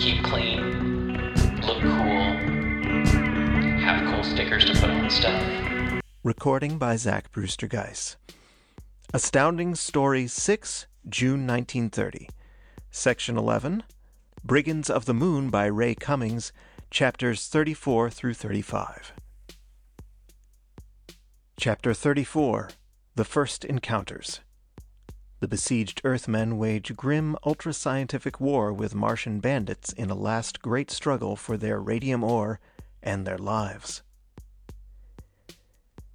Keep clean, look cool, have cool stickers to put on stuff. Recording by Zach Brewster Geisz. Astounding Story 6, June 1930. Section 11, Brigands of the Moon by Ray Cummings, chapters 34 through 35. Chapter 34 The First Encounters. The besieged Earthmen wage grim, ultra scientific war with Martian bandits in a last great struggle for their radium ore and their lives.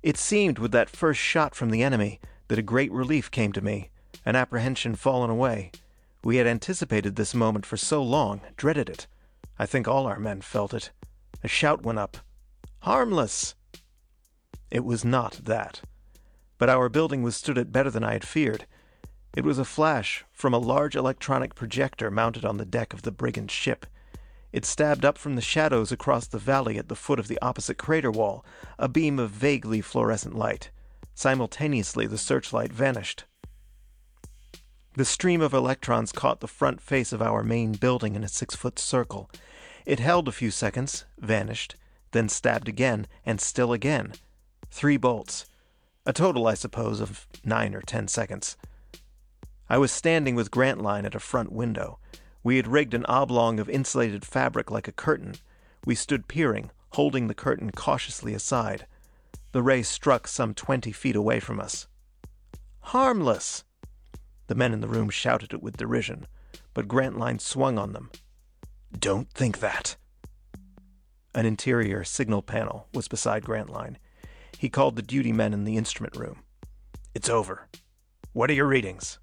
It seemed with that first shot from the enemy that a great relief came to me, an apprehension fallen away. We had anticipated this moment for so long, dreaded it. I think all our men felt it. A shout went up. Harmless! It was not that. But our building withstood it better than I had feared. It was a flash from a large electronic projector mounted on the deck of the brigand ship. It stabbed up from the shadows across the valley at the foot of the opposite crater wall, a beam of vaguely fluorescent light. Simultaneously, the searchlight vanished. The stream of electrons caught the front face of our main building in a six foot circle. It held a few seconds, vanished, then stabbed again, and still again. Three bolts. A total, I suppose, of nine or ten seconds. I was standing with Grantline at a front window. We had rigged an oblong of insulated fabric like a curtain. We stood peering, holding the curtain cautiously aside. The ray struck some twenty feet away from us. Harmless! The men in the room shouted it with derision, but Grantline swung on them. Don't think that. An interior signal panel was beside Grantline. He called the duty men in the instrument room. It's over. What are your readings?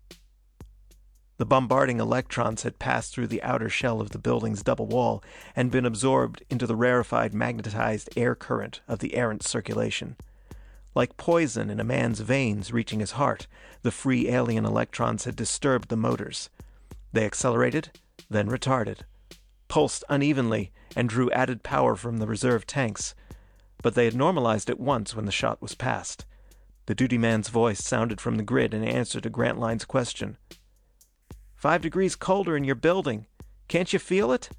The bombarding electrons had passed through the outer shell of the building's double wall and been absorbed into the rarefied magnetized air current of the Erentz circulation. Like poison in a man's veins reaching his heart, the free alien electrons had disturbed the motors. They accelerated, then retarded, pulsed unevenly, and drew added power from the reserve tanks. But they had normalized at once when the shot was past. The duty man's voice sounded from the grid in answer to Grantline's question. Five degrees colder in your building. Can't you feel it?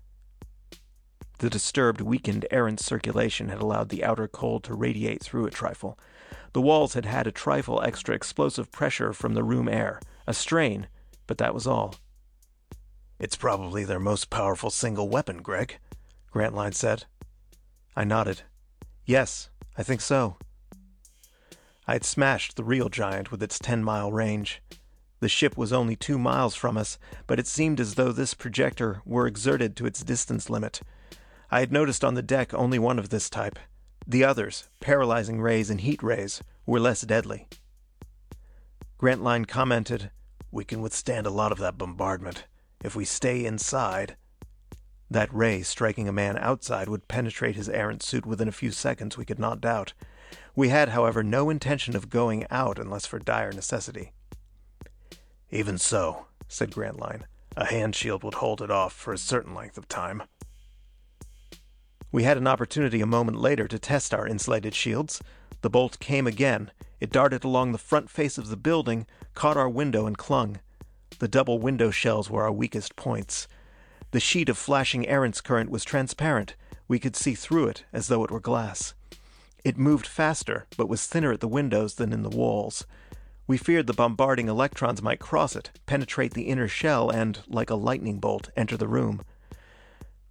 The disturbed, weakened Erentz circulation had allowed the outer cold to radiate through a trifle. The walls had had a trifle extra explosive pressure from the room air, a strain, but that was all. It's probably their most powerful single weapon, Gregg, Grantline said. I nodded. Yes, I think so. I had smashed the real giant with its ten mile range. The ship was only two miles from us, but it seemed as though this projector were exerted to its distance limit. I had noticed on the deck only one of this type. The others, paralyzing rays and heat rays, were less deadly. Grantline commented, We can withstand a lot of that bombardment. If we stay inside. That ray striking a man outside would penetrate his Erentz suit within a few seconds, we could not doubt. We had, however, no intention of going out unless for dire necessity. Even so, said Grantline, a hand shield would hold it off for a certain length of time. We had an opportunity a moment later to test our insulated shields. The bolt came again. It darted along the front face of the building, caught our window and clung. The double window shells were our weakest points. The sheet of flashing Erentz current was transparent. We could see through it as though it were glass. It moved faster, but was thinner at the windows than in the walls. We feared the bombarding electrons might cross it, penetrate the inner shell, and, like a lightning bolt, enter the room.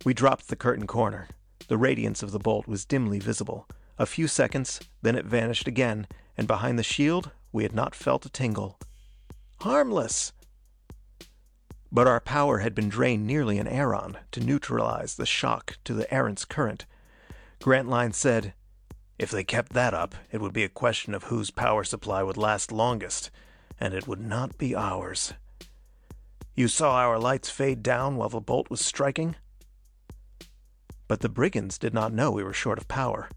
We dropped the curtain corner. The radiance of the bolt was dimly visible. A few seconds, then it vanished again, and behind the shield we had not felt a tingle. Harmless! But our power had been drained nearly an aeron to neutralize the shock to the Erentz current. Grantline said, If they kept that up, it would be a question of whose power supply would last longest, and it would not be ours. You saw our lights fade down while the bolt was striking? But the brigands did not know we were short of power,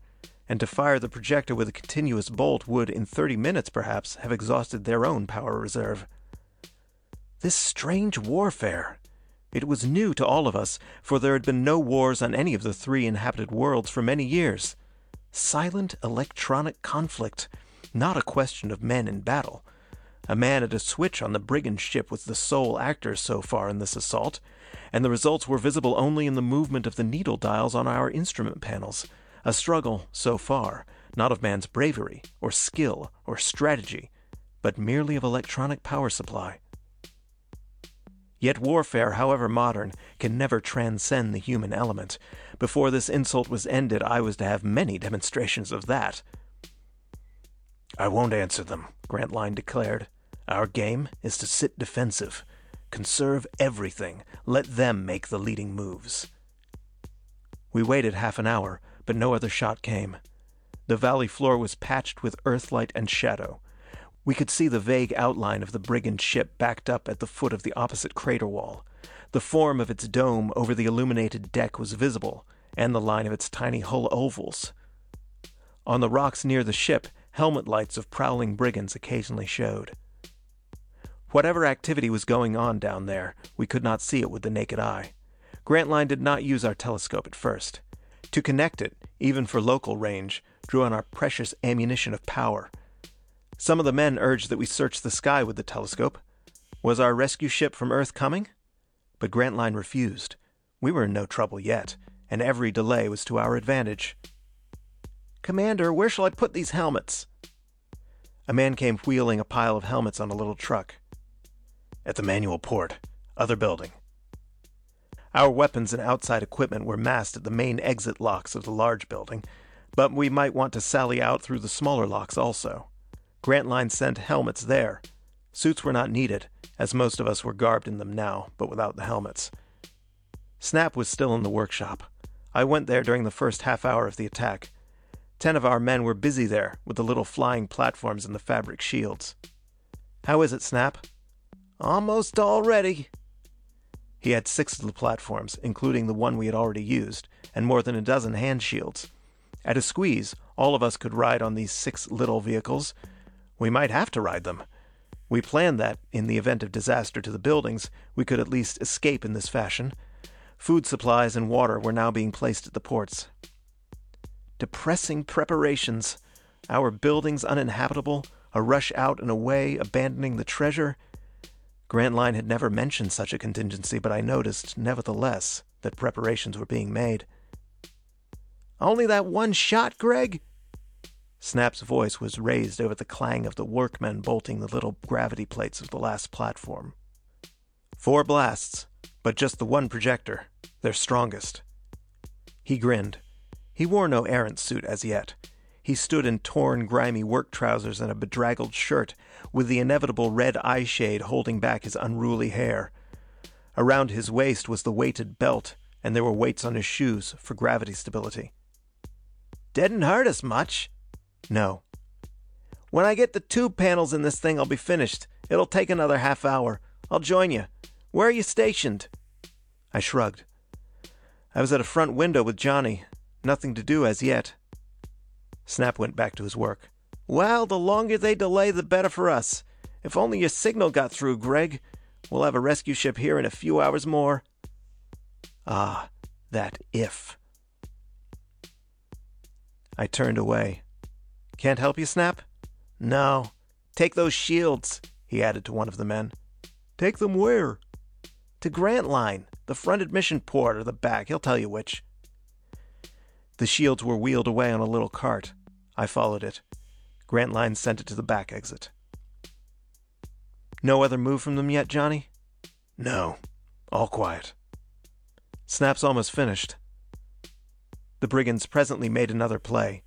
and to fire the projector with a continuous bolt would, in thirty minutes perhaps, have exhausted their own power reserve. This strange warfare! It was new to all of us, for there had been no wars on any of the three inhabited worlds for many years. Silent electronic conflict, not a question of men in battle. A man at a switch on the brigand ship was the sole actor so far in this assault, and the results were visible only in the movement of the needle dials on our instrument panels. A struggle, so far, not of man's bravery, or skill, or strategy, but merely of electronic power supply. Yet warfare, however modern, can never transcend the human element. Before this insult was ended, I was to have many demonstrations of that. I won't answer them, Grantline declared. Our game is to sit defensive. Conserve everything. Let them make the leading moves. We waited half an hour, but no other shot came. The valley floor was patched with earthlight and shadow. We could see the vague outline of the brigand ship backed up at the foot of the opposite crater wall. The form of its dome over the illuminated deck was visible, and the line of its tiny hull ovals. On the rocks near the ship, helmet lights of prowling brigands occasionally showed. Whatever activity was going on down there, we could not see it with the naked eye. Grantline did not use our telescope at first. To connect it, even for local range, drew on our precious ammunition of power. Some of the men urged that we search the sky with the telescope. Was our rescue ship from Earth coming? But Grantline refused. We were in no trouble yet, and every delay was to our advantage. Commander, where shall I put these helmets? A man came wheeling a pile of helmets on a little truck. At the manual port. Other building. Our weapons and outside equipment were massed at the main exit locks of the large building, but we might want to sally out through the smaller locks also. Grantline sent helmets there. Suits were not needed, as most of us were garbed in them now, but without the helmets. Snap was still in the workshop. I went there during the first half hour of the attack. Ten of our men were busy there with the little flying platforms and the fabric shields. How is it, Snap? Almost all ready. He had six of the platforms, including the one we had already used, and more than a dozen hand shields. At a squeeze, all of us could ride on these six little vehicles, we might have to ride them. We planned that, in the event of disaster to the buildings, we could at least escape in this fashion. Food supplies and water were now being placed at the ports. Depressing preparations. Our buildings uninhabitable, a rush out and away, abandoning the treasure. Grantline had never mentioned such a contingency, but I noticed, nevertheless, that preparations were being made. Only that one shot, Gregg? Snap's voice was raised over the clang of the workmen bolting the little gravity plates of the last platform. Four blasts, but just the one projector, their strongest. He grinned. He wore no Erentz suit as yet. He stood in torn, grimy work trousers and a bedraggled shirt, with the inevitable red eye shade holding back his unruly hair. Around his waist was the weighted belt, and there were weights on his shoes for gravity stability. Didn't hurt us much, no. When I get the tube panels in this thing, I'll be finished. It'll take another half hour. I'll join you. Where are you stationed? I shrugged. I was at a front window with Johnny. Nothing to do as yet. Snap went back to his work. Well, the longer they delay, the better for us. If only your signal got through, Gregg. We'll have a rescue ship here in a few hours more. Ah, that if. I turned away. Can't help you, Snap? No. Take those shields, he added to one of the men. Take them where? To Grantline, the front admission port or the back, he'll tell you which. The shields were wheeled away on a little cart. I followed it. Grantline sent it to the back exit. No other move from them yet, Johnny? No. All quiet. Snap's almost finished. The brigands presently made another play.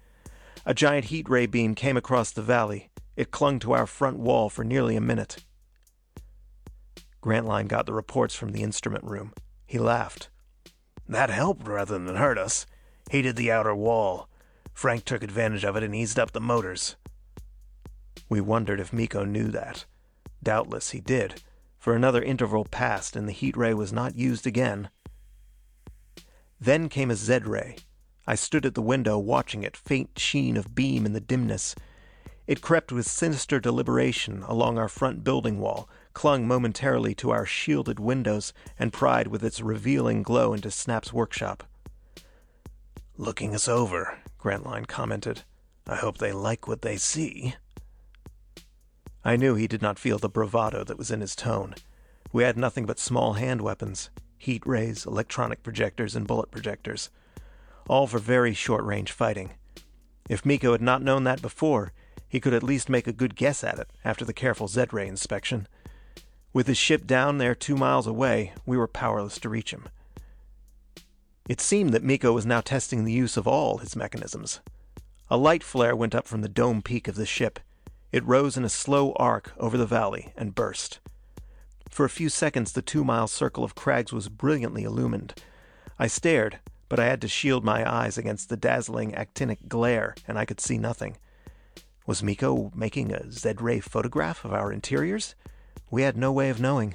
A giant heat ray beam came across the valley. It clung to our front wall for nearly a minute. Grantline got the reports from the instrument room. He laughed. That helped rather than hurt us. Heated the outer wall. Frank took advantage of it and eased up the motors. We wondered if Miko knew that. Doubtless he did, for another interval passed and the heat ray was not used again. Then came a Z ray. I stood at the window watching it, faint sheen of beam in the dimness. It crept with sinister deliberation along our front building wall, clung momentarily to our shielded windows, and pried with its revealing glow into Snap's workshop. Looking us over, Grantline commented. I hope they like what they see. I knew he did not feel the bravado that was in his tone. We had nothing but small hand weapons heat rays, electronic projectors, and bullet projectors. All for very short range fighting. If Miko had not known that before, he could at least make a good guess at it after the careful Z ray inspection. With his ship down there two miles away, we were powerless to reach him. It seemed that Miko was now testing the use of all his mechanisms. A light flare went up from the dome peak of the ship. It rose in a slow arc over the valley and burst. For a few seconds the two mile circle of crags was brilliantly illumined. I stared, but I had to shield my eyes against the dazzling actinic glare, and I could see nothing. Was Miko making a Z ray photograph of our interiors? We had no way of knowing.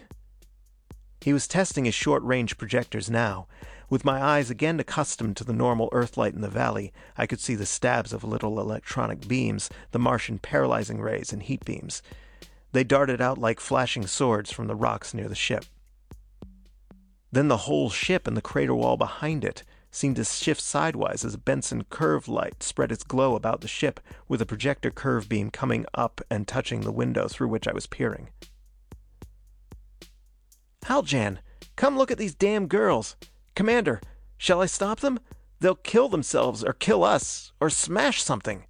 He was testing his short range projectors now. With my eyes again accustomed to the normal Earthlight in the valley, I could see the stabs of little electronic beams, the Martian paralyzing rays and heat beams. They darted out like flashing swords from the rocks near the ship. Then the whole ship and the crater wall behind it seemed to shift sidewise as a Benson curve light spread its glow about the ship, with a projector curve beam coming up and touching the window through which I was peering. Haljan, come look at these damn girls. Commander, shall I stop them? They'll kill themselves, or kill us, or smash something.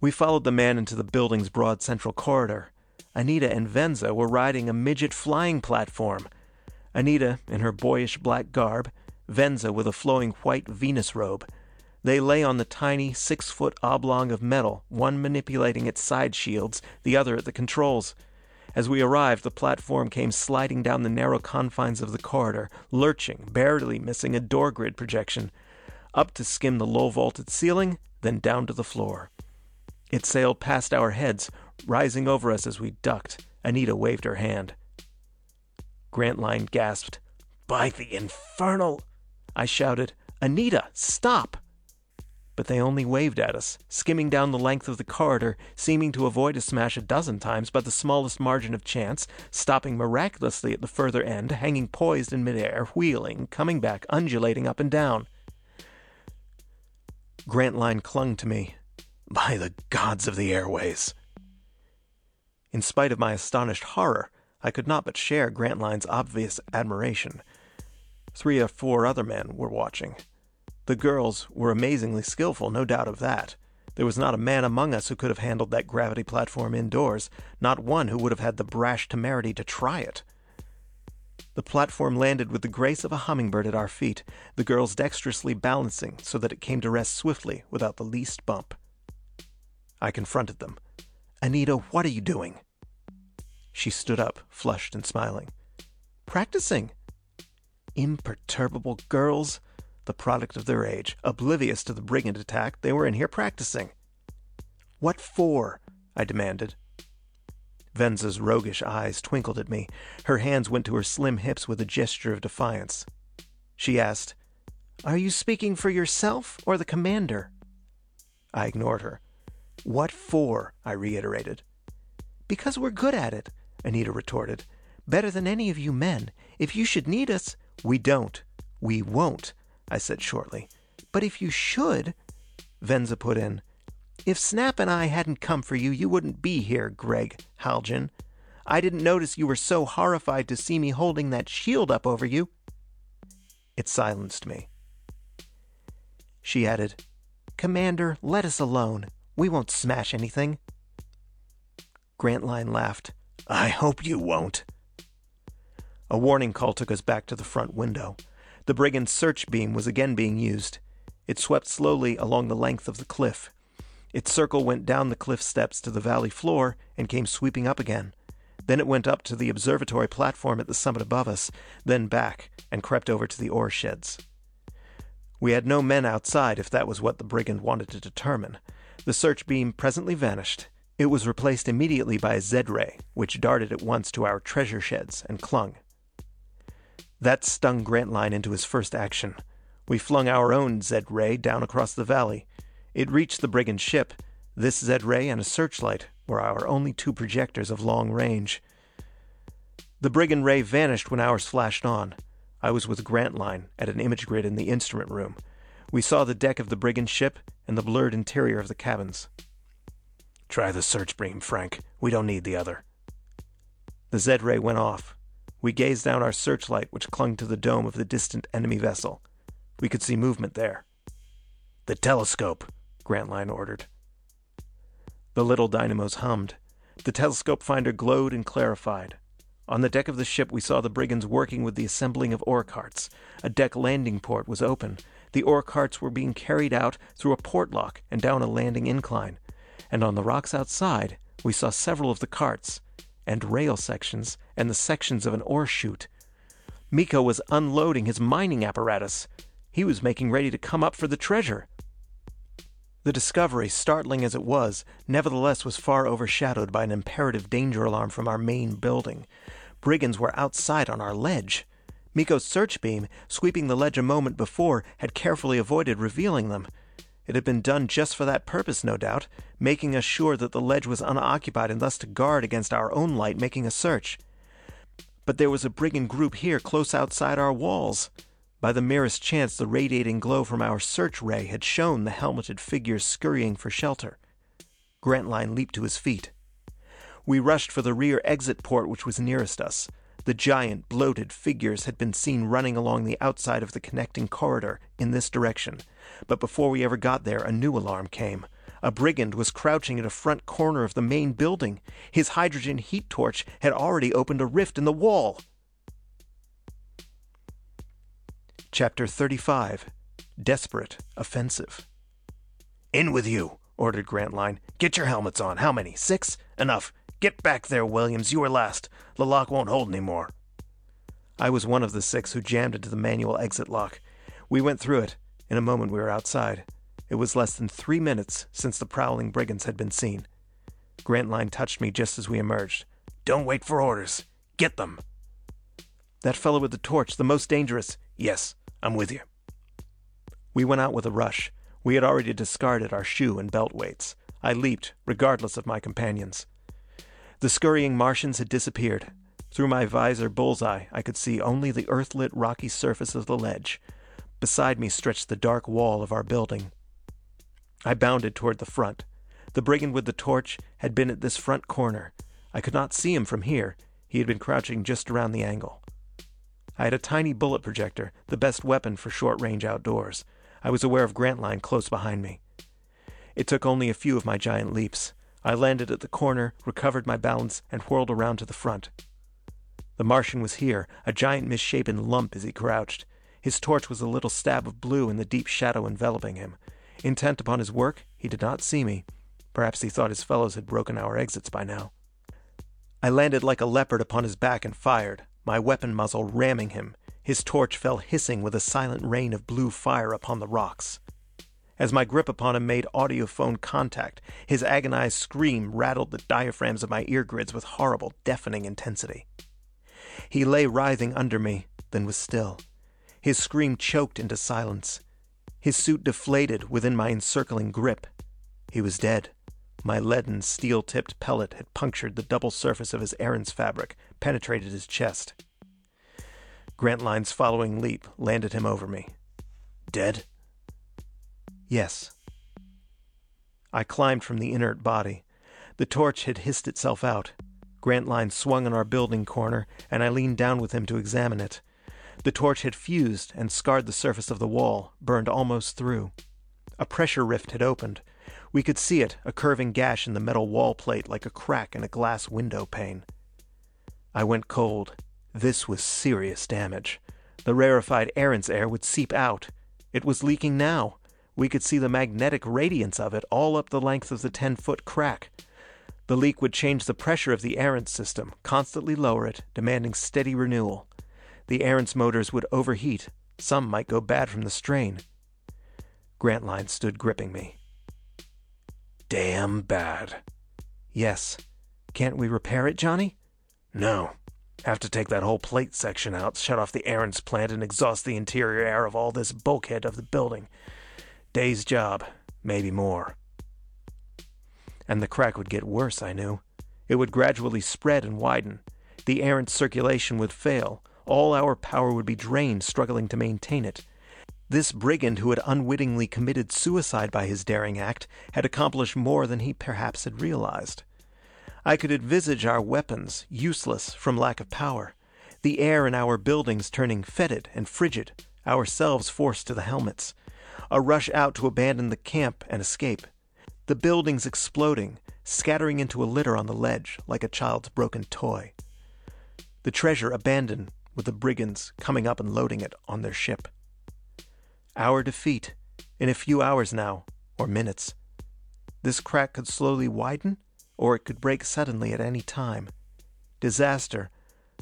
We followed the man into the building's broad central corridor. Anita and Venza were riding a midget flying platform. Anita, in her boyish black garb, Venza with a flowing white Venus robe. They lay on the tiny, six foot oblong of metal, one manipulating its side shields, the other at the controls. As we arrived, the platform came sliding down the narrow confines of the corridor, lurching, barely missing a door grid projection. Up to skim the low vaulted ceiling, then down to the floor. It sailed past our heads, rising over us as we ducked. Anita waved her hand. Grantline gasped. By the infernal... I shouted, Anita, stop! But they only waved at us, skimming down the length of the corridor, seeming to avoid a smash a dozen times by the smallest margin of chance, stopping miraculously at the further end, hanging poised in midair, wheeling, coming back, undulating up and down. Grantline clung to me, by the gods of the airways. In spite of my astonished horror, I could not but share Grantline's obvious admiration. Three or four other men were watching. The girls were amazingly skillful, no doubt of that. There was not a man among us who could have handled that gravity platform indoors, not one who would have had the brash temerity to try it. The platform landed with the grace of a hummingbird at our feet, the girls dexterously balancing so that it came to rest swiftly without the least bump. I confronted them. Anita, what are you doing? She stood up, flushed and smiling. Practicing. Imperturbable girls. The product of their age. Oblivious to the brigand attack, they were in here practicing. What for? I demanded. Venza's roguish eyes twinkled at me. Her hands went to her slim hips with a gesture of defiance. She asked, Are you speaking for yourself or the commander? I ignored her. What for? I reiterated. Because we're good at it, Anita retorted. Better than any of you men. If you should need us, we don't. We won't, I said shortly. But if you should, Venza put in. If Snap and I hadn't come for you, you wouldn't be here, Gregg Haljan. I didn't notice you were so horrified to see me holding that shield up over you. It silenced me. She added, Commander, let us alone. We won't smash anything. Grantline laughed. I hope you won't. A warning call took us back to the front window. The brigand's search beam was again being used. It swept slowly along the length of the cliff. Its circle went down the cliff steps to the valley floor and came sweeping up again. Then it went up to the observatory platform at the summit above us, then back, and crept over to the ore sheds. We had no men outside if that was what the brigand wanted to determine. The search beam presently vanished. It was replaced immediately by a Z-ray, which darted at once to our treasure sheds and clung. That stung Grantline into his first action. We flung our own Z-ray down across the valley. It reached the brigand ship. This Z-ray and a searchlight were our only two projectors of long range. The brigand ray vanished when ours flashed on. I was with Grantline at an image grid in the instrument room. We saw the deck of the brigand ship and the blurred interior of the cabins. Try the search beam, Frank. We don't need the other. The Z-ray went off. We gazed down our searchlight which clung to the dome of the distant enemy vessel. We could see movement there. The telescope, Grantline ordered. The little dynamos hummed. The telescope finder glowed and clarified. On the deck of the ship we saw the brigands working with the assembling of ore carts. A deck landing port was open. The ore carts were being carried out through a port lock and down a landing incline. And on the rocks outside we saw several of the carts, and rail sections, and the sections of an ore chute. Miko was unloading his mining apparatus. He was making ready to come up for the treasure. The discovery, startling as it was, nevertheless was far overshadowed by an imperative danger alarm from our main building. Brigands were outside on our ledge. Miko's search beam, sweeping the ledge a moment before, had carefully avoided revealing them. It had been done just for that purpose, no doubt, making us sure that the ledge was unoccupied and thus to guard against our own light making a search. But there was a brigand group here close outside our walls. By the merest chance the radiating glow from our search ray had shown the helmeted figures scurrying for shelter. Grantline leaped to his feet. We rushed for the rear exit port which was nearest us. The giant, bloated figures had been seen running along the outside of the connecting corridor in this direction. But before we ever got there, a new alarm came. A brigand was crouching at a front corner of the main building. His hydrogen heat torch had already opened a rift in the wall. Chapter 35 Desperate Offensive In with you, ordered Grantline. Get your helmets on. How many? Six? Enough. Get back there, Williams. You were last. The lock won't hold any more. I was one of the six who jammed into the manual exit lock. We went through it. In a moment we were outside. It was less than three minutes since the prowling brigands had been seen. Grantline touched me just as we emerged. Don't wait for orders. Get them. That fellow with the torch, the most dangerous. Yes, I'm with you. We went out with a rush. We had already discarded our shoe and belt weights. I leaped, regardless of my companions. The scurrying Martians had disappeared. Through my visor bullseye, I could see only the earth-lit rocky surface of the ledge. Beside me stretched the dark wall of our building. I bounded toward the front. The brigand with the torch had been at this front corner. I could not see him from here. He had been crouching just around the angle. I had a tiny bullet projector, the best weapon for short range outdoors. I was aware of Grantline close behind me. It took only a few of my giant leaps. I landed at the corner, recovered my balance, and whirled around to the front. The Martian was here, a giant misshapen lump as he crouched. His torch was a little stab of blue in the deep shadow enveloping him. Intent upon his work, he did not see me. Perhaps he thought his fellows had broken our exits by now. I landed like a leopard upon his back and fired, my weapon muzzle ramming him. His torch fell hissing with a silent rain of blue fire upon the rocks. As my grip upon him made audiophone contact, his agonized scream rattled the diaphragms of my ear grids with horrible, deafening intensity. He lay writhing under me, then was still. His scream choked into silence. His suit deflated within my encircling grip. He was dead. My leaden, steel-tipped pellet had punctured the double surface of his Erentz fabric, penetrated his chest. Grantline's following leap landed him over me. Dead? Yes. I climbed from the inert body. The torch had hissed itself out. Grantline swung on our building corner, and I leaned down with him to examine it. The torch had fused and scarred the surface of the wall, burned almost through. A pressure rift had opened. We could see it, a curving gash in the metal wall plate like a crack in a glass window pane. I went cold. This was serious damage. The rarefied Erentz air would seep out. It was leaking now. We could see the magnetic radiance of it all up the length of the 10 foot crack. The leak would change the pressure of the Erentz system, constantly lower it, demanding steady renewal. The Erentz motors would overheat. Some might go bad from the strain. Grantline stood gripping me. Damn bad. Yes. Can't we repair it, Johnny? No. Have to take that whole plate section out, shut off the Erentz plant, and exhaust the interior air of all this bulkhead of the building. Day's job, maybe more. And the crack would get worse, I knew. It would gradually spread and widen. The Erentz circulation would fail. All our power would be drained struggling to maintain it. This brigand who had unwittingly committed suicide by his daring act had accomplished more than he perhaps had realized. I could envisage our weapons useless from lack of power, the air in our buildings turning fetid and frigid, ourselves forced to the helmets, a rush out to abandon the camp and escape, the buildings exploding, scattering into a litter on the ledge like a child's broken toy. The treasure abandoned with the brigands coming up and loading it on their ship. Our defeat, in a few hours now, or minutes. This crack could slowly widen, or it could break suddenly at any time. Disaster,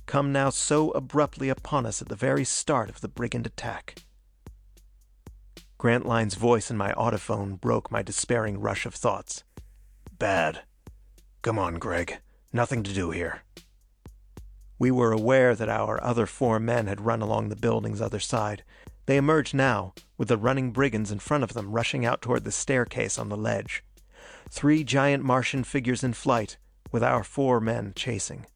come now so abruptly upon us at the very start of the brigand attack. Grantline's voice in my audiphone broke my despairing rush of thoughts. Bad. Come on, Gregg. Nothing to do here. We were aware that our other four men had run along the building's other side. They emerged now, with the running brigands in front of them rushing out toward the staircase on the ledge. Three giant Martian figures in flight, with our four men chasing.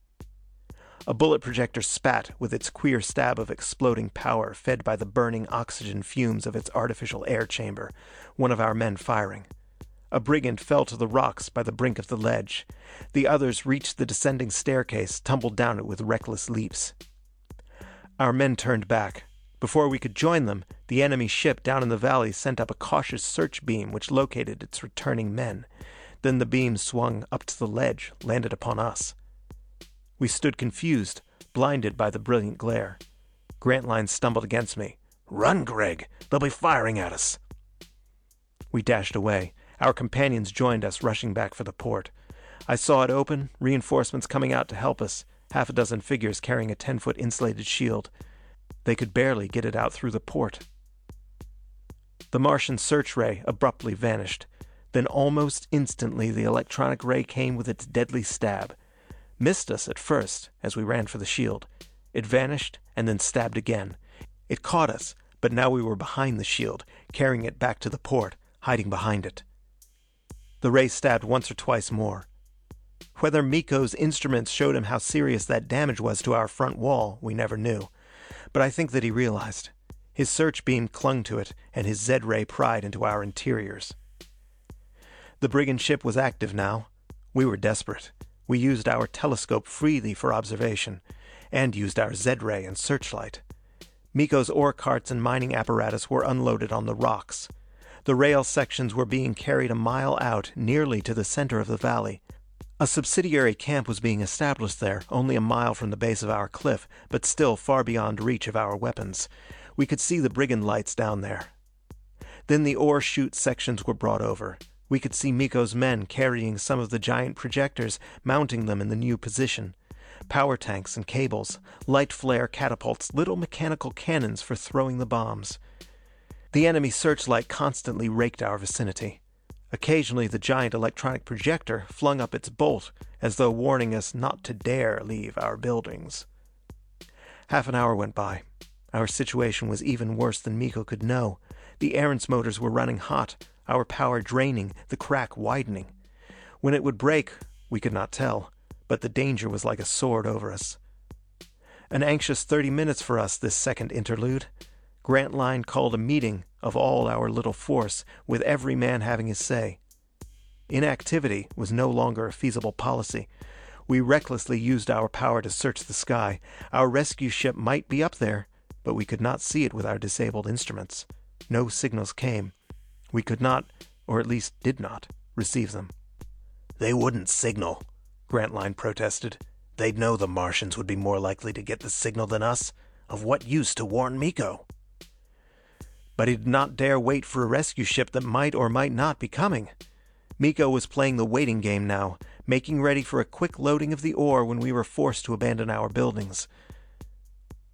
A bullet projector spat with its queer stab of exploding power fed by the burning oxygen fumes of its artificial air chamber, one of our men firing. A brigand fell to the rocks by the brink of the ledge. The others reached the descending staircase, tumbled down it with reckless leaps. Our men turned back. Before we could join them, the enemy ship down in the valley sent up a cautious search beam which located its returning men. Then the beam swung up to the ledge, landed upon us. We stood confused, blinded by the brilliant glare. Grantline stumbled against me. Run, Gregg! They'll be firing at us! We dashed away. Our companions joined us, rushing back for the port. I saw it open, reinforcements coming out to help us, half a dozen figures carrying a ten foot insulated shield. They could barely get it out through the port. The Martian search ray abruptly vanished. Then almost instantly the electronic ray came with its deadly stab. Missed us at first, as we ran for the shield. It vanished, and then stabbed again. It caught us, but now we were behind the shield, carrying it back to the port, hiding behind it. The ray stabbed once or twice more. Whether Miko's instruments showed him how serious that damage was to our front wall, we never knew. But I think that he realized. His search beam clung to it, and his Z-ray pried into our interiors. The brigand ship was active now. We were desperate. We used our telescope freely for observation, and used our Z-ray and searchlight. Miko's ore carts and mining apparatus were unloaded on the rocks. The rail sections were being carried a mile out, nearly to the center of the valley. A subsidiary camp was being established there, only a mile from the base of our cliff, but still far beyond reach of our weapons. We could see the brigand lights down there. Then the ore chute sections were brought over. We could see Miko's men carrying some of the giant projectors, mounting them in the new position. Power tanks and cables, light flare catapults, little mechanical cannons for throwing the bombs. The enemy searchlight constantly raked our vicinity. Occasionally the giant electronic projector flung up its bolt as though warning us not to dare leave our buildings. Half an hour went by. Our situation was even worse than Miko could know. The Erentz motors were running hot, our power draining, the crack widening. When it would break, we could not tell, but the danger was like a sword over us. An anxious thirty minutes for us, this second interlude. Grantline called a meeting of all our little force, with every man having his say. Inactivity was no longer a feasible policy. We recklessly used our power to search the sky. Our rescue ship might be up there, but we could not see it with our disabled instruments. No signals came. We could not, or at least did not, receive them. They wouldn't signal, Grantline protested. They'd know the Martians would be more likely to get the signal than us. Of what use to warn Miko? But he did not dare wait for a rescue ship that might or might not be coming. Miko was playing the waiting game now, making ready for a quick loading of the ore when we were forced to abandon our buildings.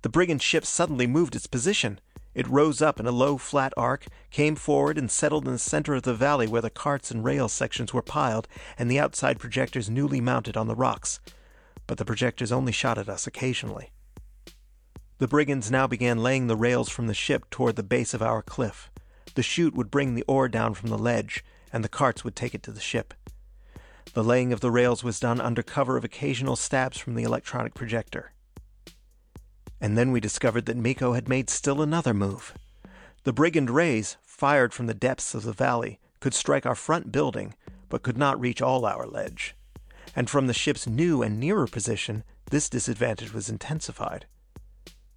The brigand ship suddenly moved its position. It rose up in a low, flat arc, came forward and settled in the center of the valley where the carts and rail sections were piled and the outside projectors newly mounted on the rocks. But the projectors only shot at us occasionally. The brigands now began laying the rails from the ship toward the base of our cliff. The chute would bring the ore down from the ledge, and the carts would take it to the ship. The laying of the rails was done under cover of occasional stabs from the electronic projector. And then we discovered that Miko had made still another move. The brigand rays, fired from the depths of the valley, could strike our front building, but could not reach all our ledge. And from the ship's new and nearer position, this disadvantage was intensified.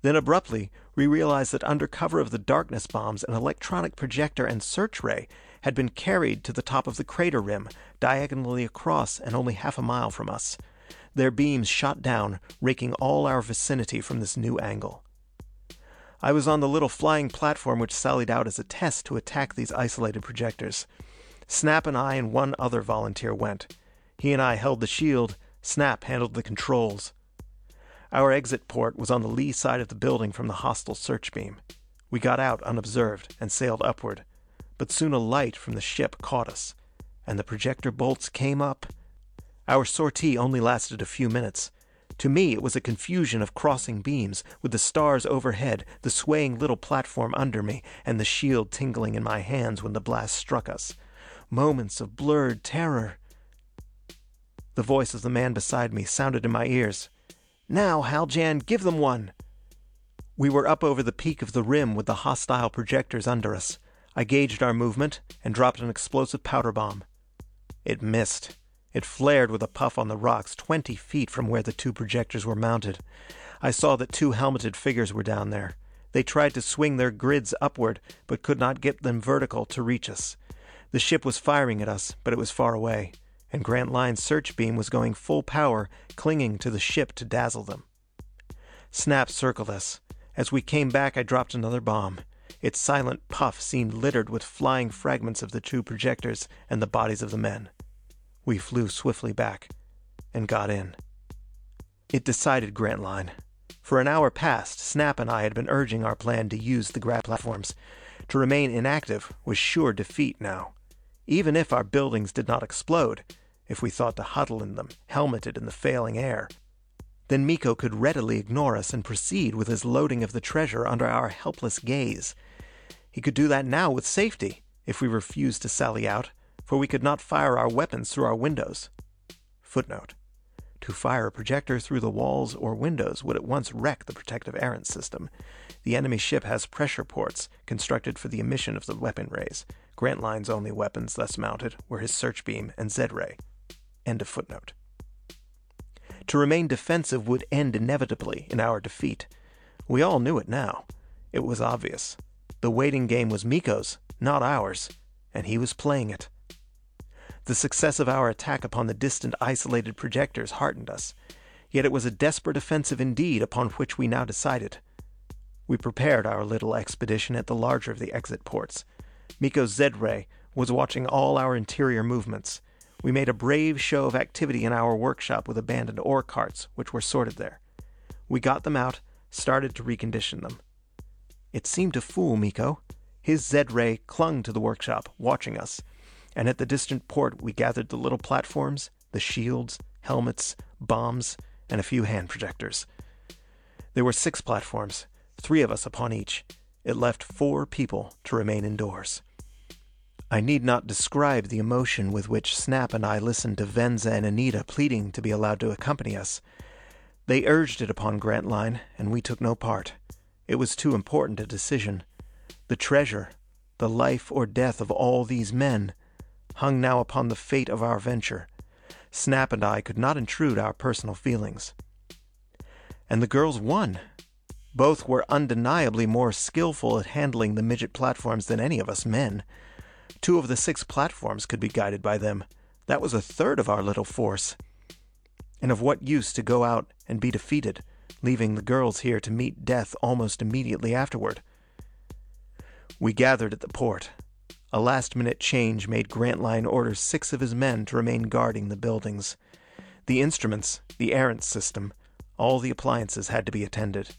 Then abruptly, we realized that under cover of the darkness bombs, an electronic projector and search ray had been carried to the top of the crater rim, diagonally across and only half a mile from us. Their beams shot down, raking all our vicinity from this new angle. I was on the little flying platform which sallied out as a test to attack these isolated projectors. Snap and I and one other volunteer went. He and I held the shield, Snap handled the controls. Our exit port was on the lee side of the building from the hostile search beam. We got out unobserved and sailed upward, but soon a light from the ship caught us, and the projector bolts came up. Our sortie only lasted a few minutes. To me, it was a confusion of crossing beams, with the stars overhead, the swaying little platform under me, and the shield tingling in my hands when the blast struck us. Moments of blurred terror. The voice of the man beside me sounded in my ears. Now, Haljan, give them one! We were up over the peak of the rim with the hostile projectors under us. I gauged our movement and dropped an explosive powder bomb. It missed. It flared with a puff on the rocks twenty feet from where the two projectors were mounted. I saw that two helmeted figures were down there. They tried to swing their grids upward, but could not get them vertical to reach us. The ship was firing at us, but it was far away and Grantline's search beam was going full power, clinging to the ship to dazzle them. Snap circled us. As we came back, I dropped another bomb. Its silent puff seemed littered with flying fragments of the two projectors and the bodies of the men. We flew swiftly back and got in. It decided Grantline. For an hour past, Snap and I had been urging our plan to use the grab platforms. To remain inactive was sure defeat now. Even if our buildings did not explode, if we thought to huddle in them, helmeted in the failing air. Then Miko could readily ignore us and proceed with his loading of the treasure under our helpless gaze. He could do that now with safety, if we refused to sally out, for we could not fire our weapons through our windows. Footnote. To fire a projector through the walls or windows would at once wreck the protective Erentz system. The enemy ship has pressure ports constructed for the emission of the weapon rays. Grantline's only weapons thus mounted were his search beam and Z-ray. End of footnote. To remain defensive would end inevitably in our defeat. We all knew it now. It was obvious. The waiting game was Miko's, not ours, and he was playing it. The success of our attack upon the distant isolated projectors heartened us. Yet it was a desperate offensive indeed upon which we now decided. We prepared our little expedition at the larger of the exit ports. Miko's Z-ray was watching all our interior movements. We made a brave show of activity in our workshop with abandoned ore carts, which were sorted there. We got them out, started to recondition them. It seemed to fool Miko. His Z-ray clung to the workshop, watching us, and at the distant port we gathered the little platforms, the shields, helmets, bombs, and a few hand projectors. There were six platforms, three of us upon each. It left four people to remain indoors. I need not describe the emotion with which Snap and I listened to Venza and Anita pleading to be allowed to accompany us. They urged it upon Grantline, and we took no part. It was too important a decision. The treasure, the life or death of all these men, hung now upon the fate of our venture. Snap and I could not intrude our personal feelings. And the girls won. Both were undeniably more skillful at handling the midget platforms than any of us men. Two of the six platforms could be guided by them. That was a third of our little force. And of what use to go out and be defeated, leaving the girls here to meet death almost immediately afterward? We gathered at the port. A last minute change made Grantline order six of his men to remain guarding the buildings. The instruments, the Erentz system, all the appliances had to be attended.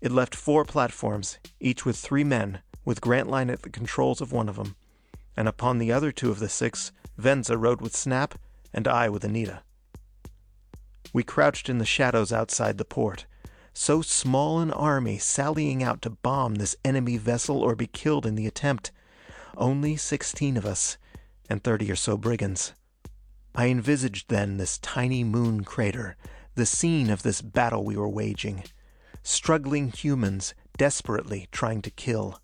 It left four platforms, each with three men, with Grantline at the controls of one of them. And upon the other two of the six, Venza rode with Snap, and I with Anita. We crouched in the shadows outside the port. So small an army sallying out to bomb this enemy vessel or be killed in the attempt. Only sixteen of us, and thirty or so brigands. I envisaged then this tiny moon crater, the scene of this battle we were waging. Struggling humans desperately trying to kill.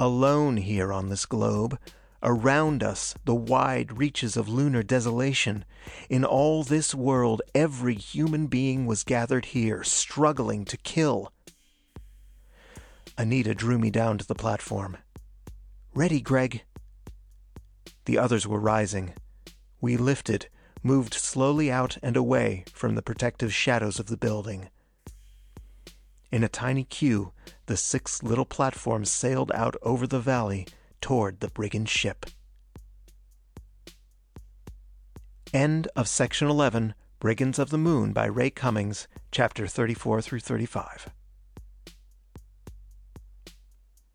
Alone here on this globe, Around us, the wide reaches of lunar desolation. In all this world, every human being was gathered here, struggling to kill. Anita drew me down to the platform. Ready, Gregg. The others were rising. We lifted, moved slowly out and away from the protective shadows of the building. In a tiny queue, the six little platforms sailed out over the valley toward the brigand ship. End of Section 11, Brigands of the Moon by Ray Cummings, Chapter 34 through 35.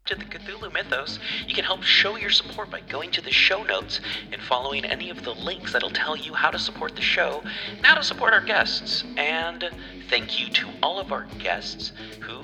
To the Cthulhu Mythos, you can help show your support by going to the show notes and following any of the links that'll tell you how to support the show and how to support our guests. And thank you to all of our guests who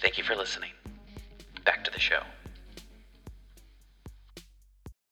Thank you for listening. Back to the show.